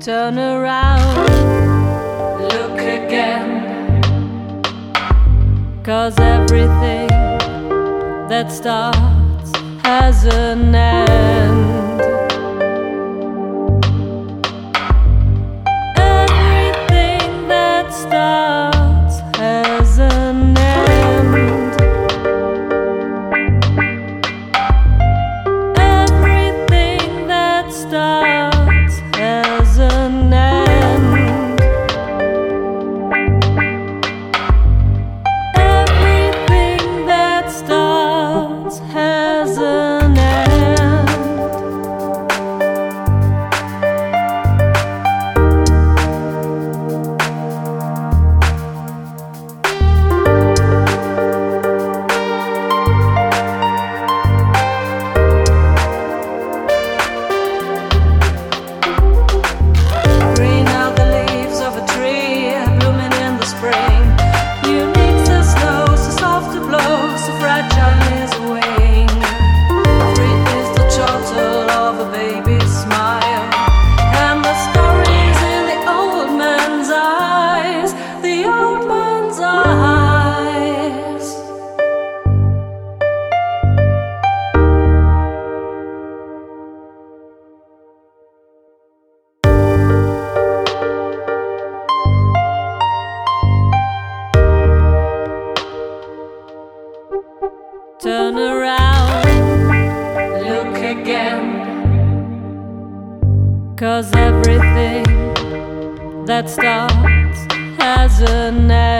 Turn around, look again. Cause everything that starts has an end. Turn around, look again. Cause everything that starts has an end.